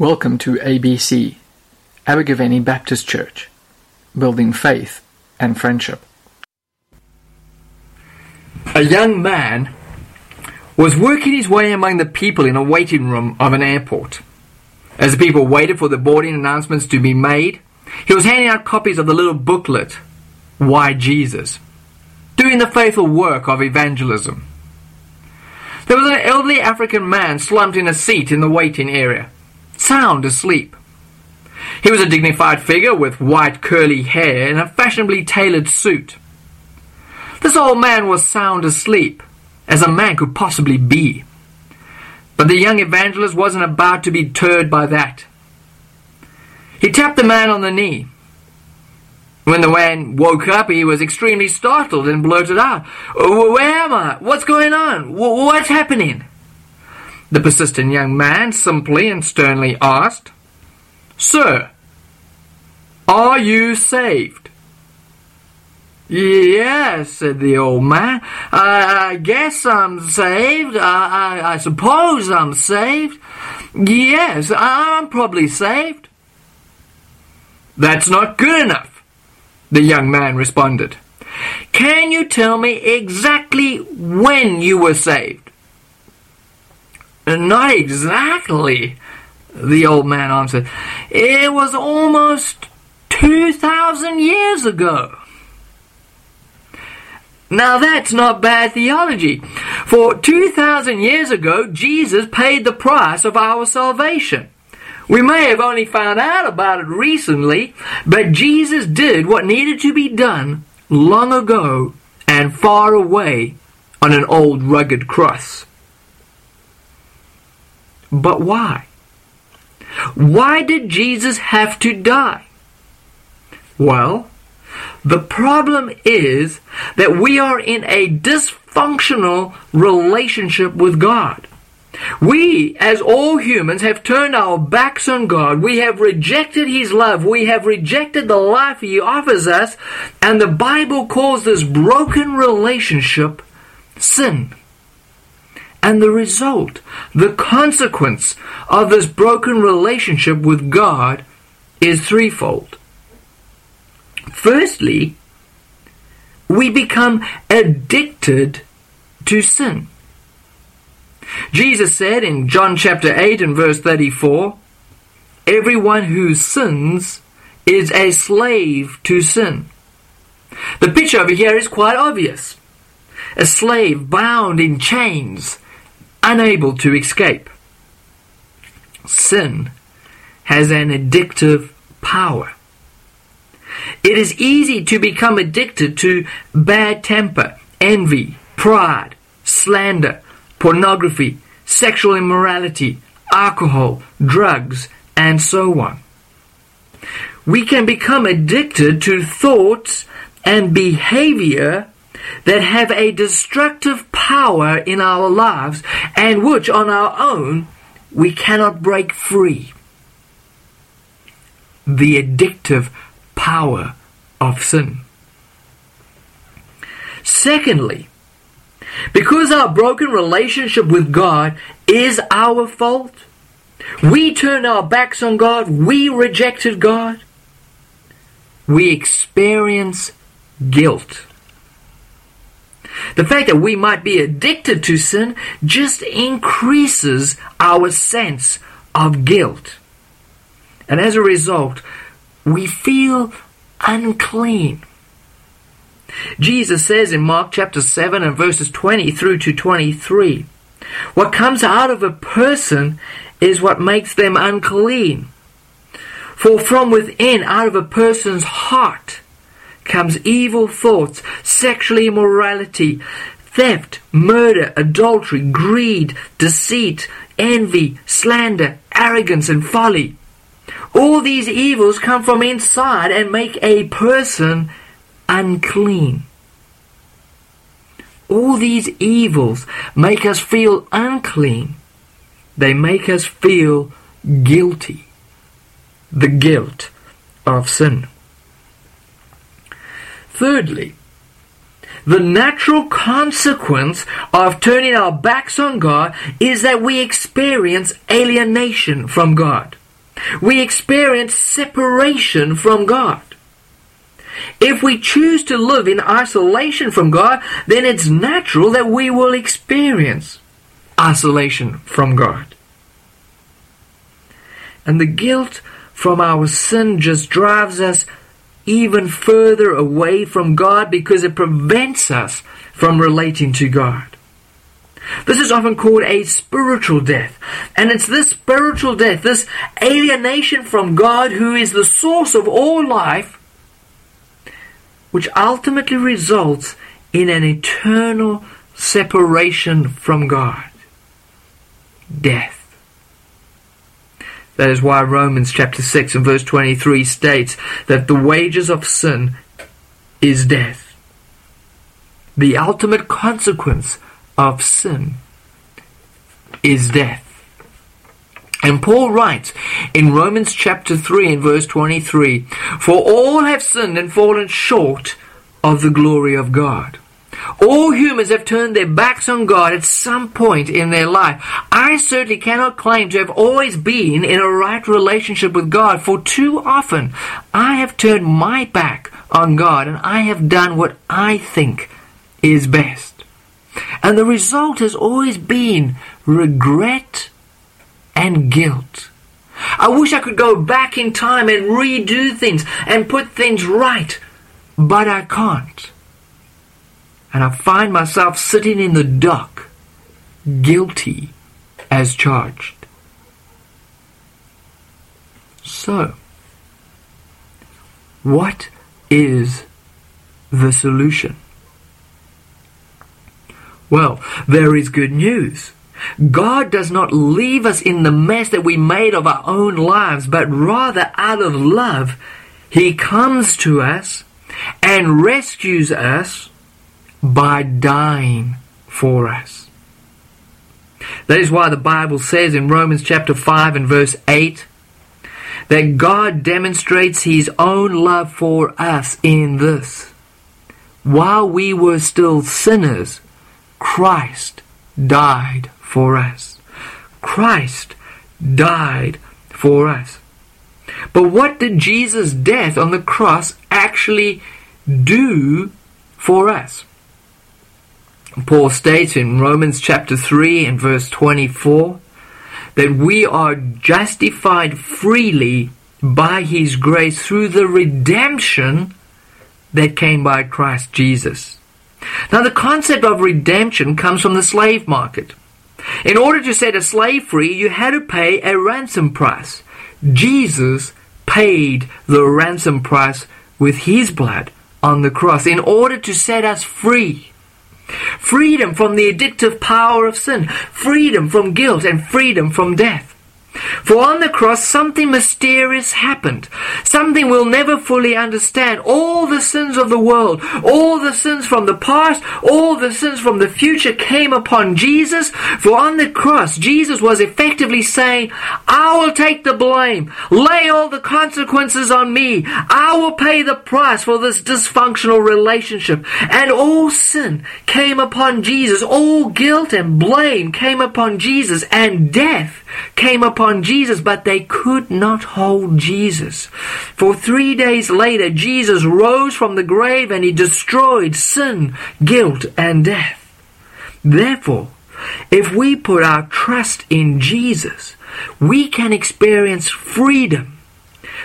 Welcome to ABC, Abergavenny Baptist Church, building faith and friendship. A young man was working his way among the people in a waiting room of an airport. As the people waited for the boarding announcements to be made, he was handing out copies of the little booklet, Why Jesus, doing the faithful work of evangelism. There was an elderly African man slumped in a seat in the waiting area, sound asleep. He was a dignified figure with white curly hair and a fashionably tailored suit. This old man was sound asleep, as a man could possibly be. But the young evangelist wasn't about to be deterred by that. He tapped the man on the knee. When the man woke up, he was extremely startled and blurted out, Where am I? What's going on? What's happening? The persistent young man simply and sternly asked, Sir, are you saved? Yes, said the old man. I, I guess I'm saved. I, I, I, suppose I'm saved. Yes, I'm probably saved. That's not good enough, the young man responded. Can you tell me exactly when you were saved? Not exactly, the old man answered. It was almost 2,000 years ago. Now that's not bad theology. For 2,000 years ago, Jesus paid the price of our salvation. We may have only found out about it recently, but Jesus did what needed to be done long ago and far away on an old rugged cross. But why? Why did Jesus have to die? Well, the problem is that we are in a dysfunctional relationship with God. We, as all humans, have turned our backs on God. We have rejected His love. We have rejected the life He offers us. And the Bible calls this broken relationship sin. And the result, the consequence of this broken relationship with God is threefold. Firstly, we become addicted to sin. Jesus said in John chapter 8 and verse 34, Everyone who sins is a slave to sin. The picture over here is quite obvious. A slave bound in chains, unable to escape. Sin has an addictive power. It is easy to become addicted to bad temper, envy, pride, slander, pornography, sexual immorality, alcohol, drugs, and so on. We can become addicted to thoughts and behavior that have a destructive power in our lives and which on our own we cannot break free. The addictive power of sin. Secondly, because our broken relationship with God is our fault, we turned our backs on God, we rejected God, we experience guilt. The fact that we might be addicted to sin just increases our sense of guilt. And as a result, we feel unclean. Jesus says in Mark chapter 7 and verses 20 through to 23, what comes out of a person is what makes them unclean. For from within, out of a person's heart, comes evil thoughts, sexual immorality, theft, murder, adultery, greed, deceit, envy, slander, arrogance, and folly. All these evils come from inside and make a person unclean. All these evils make us feel unclean. They make us feel guilty. The guilt of sin. Thirdly, the natural consequence of turning our backs on God is that we experience alienation from God. We experience separation from God. If we choose to live in isolation from God, then it's natural that we will experience isolation from God. And the guilt from our sin just drives us even further away from God because it prevents us from relating to God. This is often called a spiritual death. And it's this spiritual death, this alienation from God, who is the source of all life, which ultimately results in an eternal separation from God. Death. That is why Romans chapter 6 and verse 23 states that the wages of sin is death. The ultimate consequence of sin is death. And Paul writes in Romans chapter 3 and verse 23 For all have sinned and fallen short of the glory of God. All humans have turned their backs on God at some point in their life. I certainly cannot claim to have always been in a right relationship with God, for too often I have turned my back on God and I have done what I think is best. And the result has always been regret and guilt. I wish I could go back in time and redo things and put things right, but I can't and I find myself sitting in the dock, guilty as charged. So, what is the solution? Well, there is good news. God does not leave us in the mess that we made of our own lives, but rather out of love, He comes to us and rescues us by dying for us. That is why the Bible says in Romans chapter 5 and verse 8 that God demonstrates his own love for us in this. While we were still sinners, Christ died for us. Christ died for us. But what did Jesus' death on the cross actually do for us? Paul states in Romans chapter 3 and verse 24 that we are justified freely by his grace through the redemption that came by Christ Jesus. Now, the concept of redemption comes from the slave market. In order to set a slave free, you had to pay a ransom price. Jesus paid the ransom price with his blood on the cross in order to set us free. Freedom from the addictive power of sin. Freedom from guilt and freedom from death. For on the cross, something mysterious happened. Something we'll never fully understand. All the sins of the world, all the sins from the past, all the sins from the future came upon Jesus. For on the cross, Jesus was effectively saying, I will take the blame. Lay all the consequences on me. I will pay the price for this dysfunctional relationship. And all sin came upon Jesus. All guilt and blame came upon Jesus. And death came upon upon Jesus, but they could not hold Jesus. For three days later, Jesus rose from the grave and he destroyed sin, guilt, and death. Therefore, if we put our trust in Jesus, we can experience freedom.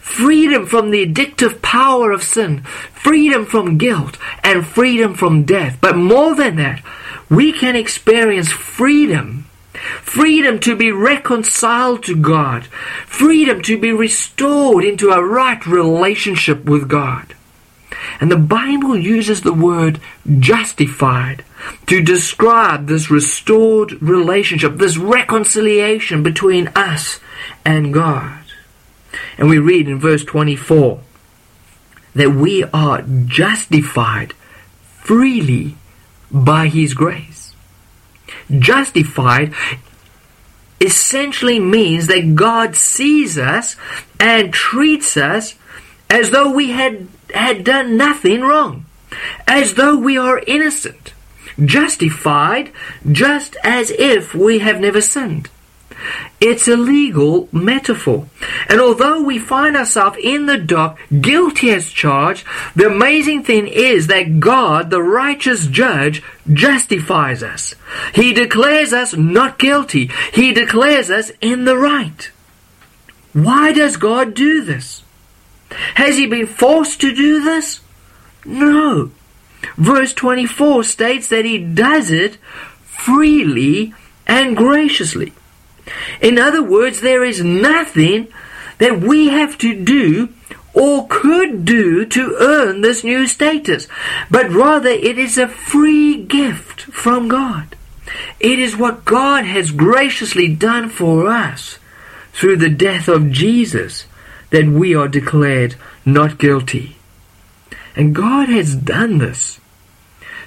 Freedom from the addictive power of sin, freedom from guilt, and freedom from death. But more than that, we can experience freedom freedom to be reconciled to God, freedom to be restored into a right relationship with God. And the Bible uses the word justified to describe this restored relationship, this reconciliation between us and God. And we read in verse 24 that we are justified freely by His grace. Justified essentially means that God sees us and treats us as though we had, had done nothing wrong, as though we are innocent, justified just as if we have never sinned. It's a legal metaphor. And although we find ourselves in the dock, guilty as charged, the amazing thing is that God, the righteous judge, justifies us. He declares us not guilty. He declares us in the right. Why does God do this? Has he been forced to do this? No. Verse 24 states that he does it freely and graciously. In other words, there is nothing that we have to do or could do to earn this new status, but rather it is a free gift from God. It is what God has graciously done for us through the death of Jesus that we are declared not guilty. And God has done this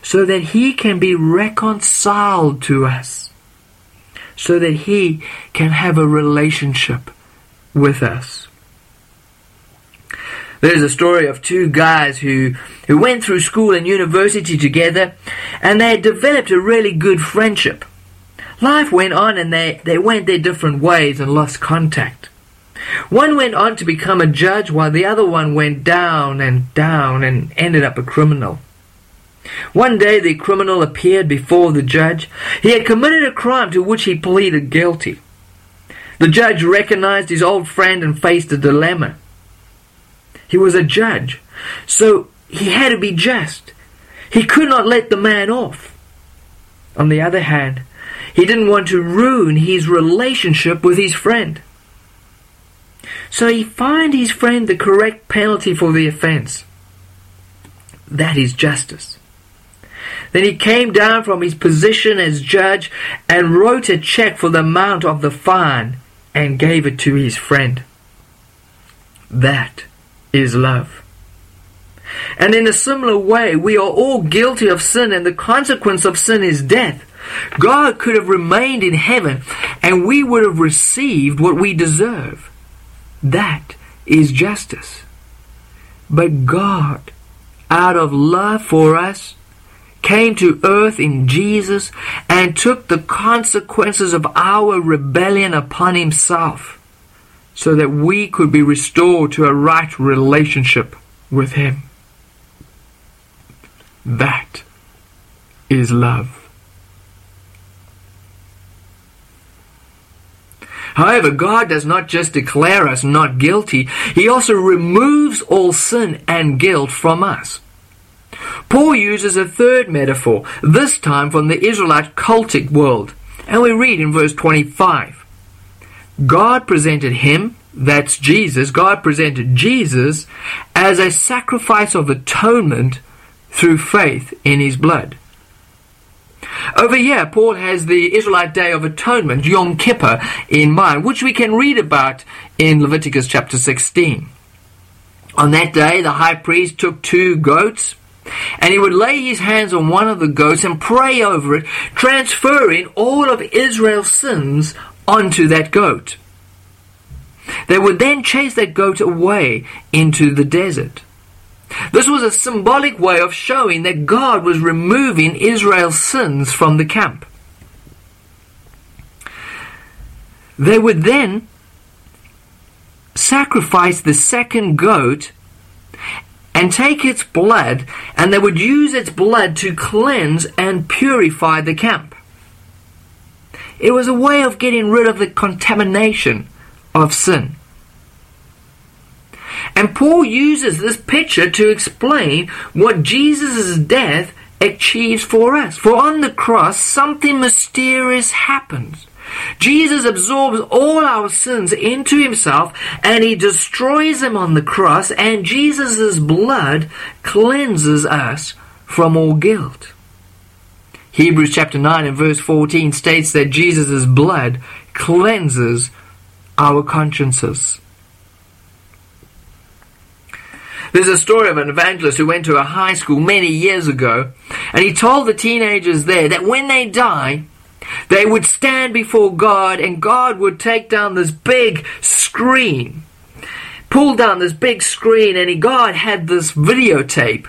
so that He can be reconciled to us, so that He can have a relationship with us. There's a story of two guys who, who went through school and university together and they had developed a really good friendship. Life went on and they, they went their different ways and lost contact. One went on to become a judge while the other one went down and down and ended up a criminal. One day the criminal appeared before the judge. He had committed a crime to which he pleaded guilty. The judge recognized his old friend and faced a dilemma. He was a judge, so he had to be just. He could not let the man off. On the other hand, he didn't want to ruin his relationship with his friend. So he fined his friend the correct penalty for the offense. That is justice. Then he came down from his position as judge and wrote a check for the amount of the fine and gave it to his friend. That is love. And in a similar way, we are all guilty of sin, and the consequence of sin is death. God could have remained in heaven, and we would have received what we deserve. That is justice. But God, out of love for us, came to earth in Jesus and took the consequences of our rebellion upon himself so that we could be restored to a right relationship with him. That is love. However, God does not just declare us not guilty, He also removes all sin and guilt from us. Paul uses a third metaphor, this time from the Israelite cultic world, and we read in verse 25 God presented Him, that's Jesus, God presented Jesus as a sacrifice of atonement through faith in His blood. Over here, Paul has the Israelite Day of Atonement, Yom Kippur, in mind, which we can read about in Leviticus chapter 16. On that day, the high priest took two goats, and he would lay his hands on one of the goats and pray over it, transferring all of Israel's sins onto that goat. They would then chase that goat away into the desert. This was a symbolic way of showing that God was removing Israel's sins from the camp. They would then sacrifice the second goat and take its blood, and they would use its blood to cleanse and purify the camp. It was a way of getting rid of the contamination of sin. And Paul uses this picture to explain what Jesus' death achieves for us. For on the cross, something mysterious happens. Jesus absorbs all our sins into himself and he destroys them on the cross, and Jesus' blood cleanses us from all guilt. Hebrews chapter 9 and verse 14 states that Jesus' blood cleanses our consciences. There's a story of an evangelist who went to a high school many years ago, and he told the teenagers there that when they die, they would stand before God, and God would take down this big screen, pull down this big screen, and God had this videotape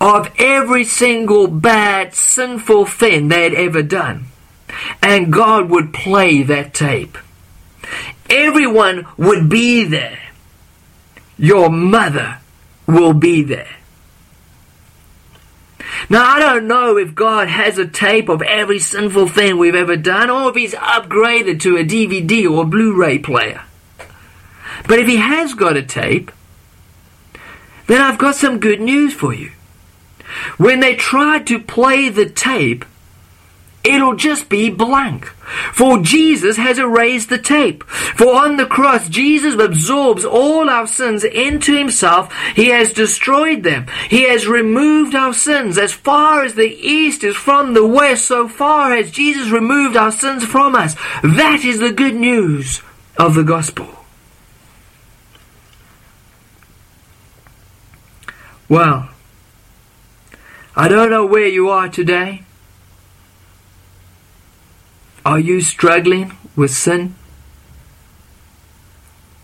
of every single bad, sinful thing they had ever done. And God would play that tape. Everyone would be there. Your mother will be there. Now, I don't know if God has a tape of every sinful thing we've ever done or if He's upgraded to a DVD or Blu ray player. But if He has got a tape, then I've got some good news for you. When they tried to play the tape, it'll just be blank. For Jesus has erased the tape. For on the cross, Jesus absorbs all our sins into himself. He has destroyed them. He has removed our sins. As far as the east is from the west, so far has Jesus removed our sins from us. That is the good news of the gospel. Well, I don't know where you are today. Are you struggling with sin?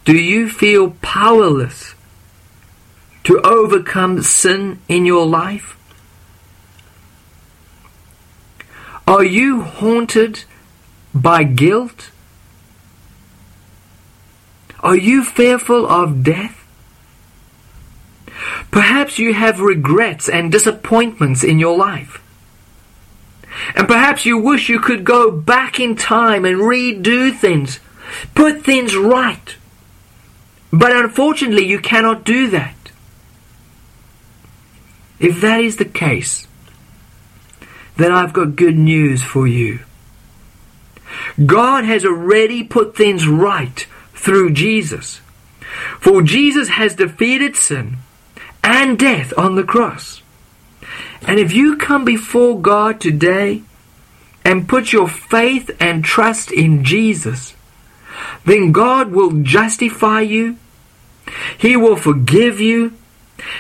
Do you feel powerless to overcome sin in your life? Are you haunted by guilt? Are you fearful of death? Perhaps you have regrets and disappointments in your life. And perhaps you wish you could go back in time and redo things, put things right. But unfortunately, you cannot do that. If that is the case, then I've got good news for you. God has already put things right through Jesus. For Jesus has defeated sin and death on the cross. And if you come before God today and put your faith and trust in Jesus, then God will justify you. He will forgive you.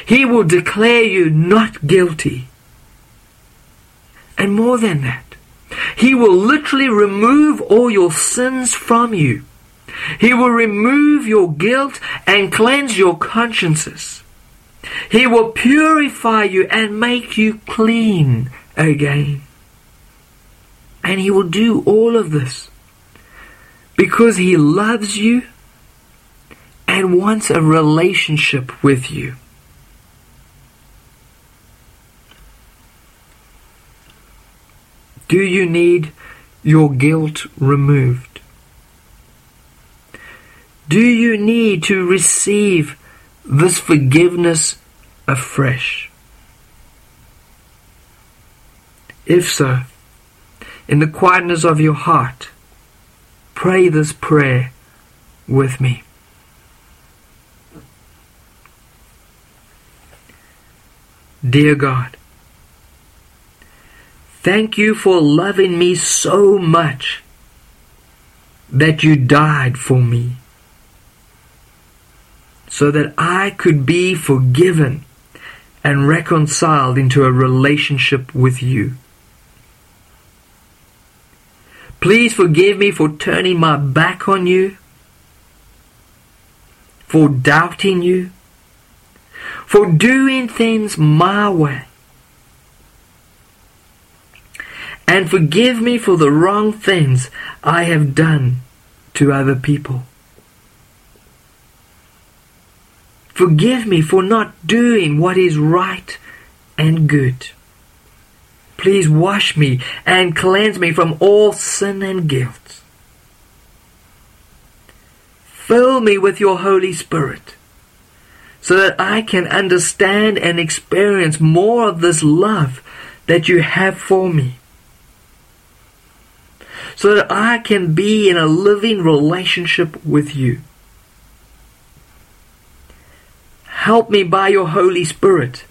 He will declare you not guilty. And more than that, He will literally remove all your sins from you. He will remove your guilt and cleanse your consciences. He will purify you and make you clean again. And He will do all of this because He loves you and wants a relationship with you. Do you need your guilt removed? Do you need to receive this forgiveness afresh? If so, in the quietness of your heart, pray this prayer with me. Dear God, thank you for loving me so much that you died for me so that I could be forgiven and reconciled into a relationship with you. Please forgive me for turning my back on you, for doubting you, for doing things my way. And forgive me for the wrong things I have done to other people. Forgive me for not doing what is right and good. Please wash me and cleanse me from all sin and guilt. Fill me with your Holy Spirit so that I can understand and experience more of this love that you have for me. So that I can be in a living relationship with you. Help me by your Holy Spirit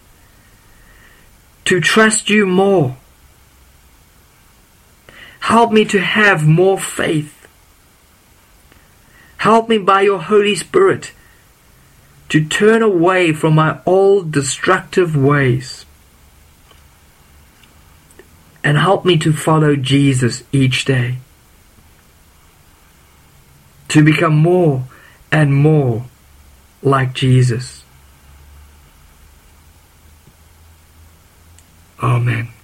to trust you more. Help me to have more faith. Help me by your Holy Spirit to turn away from my old destructive ways. And help me to follow Jesus each day. To become more and more like Jesus. Amen.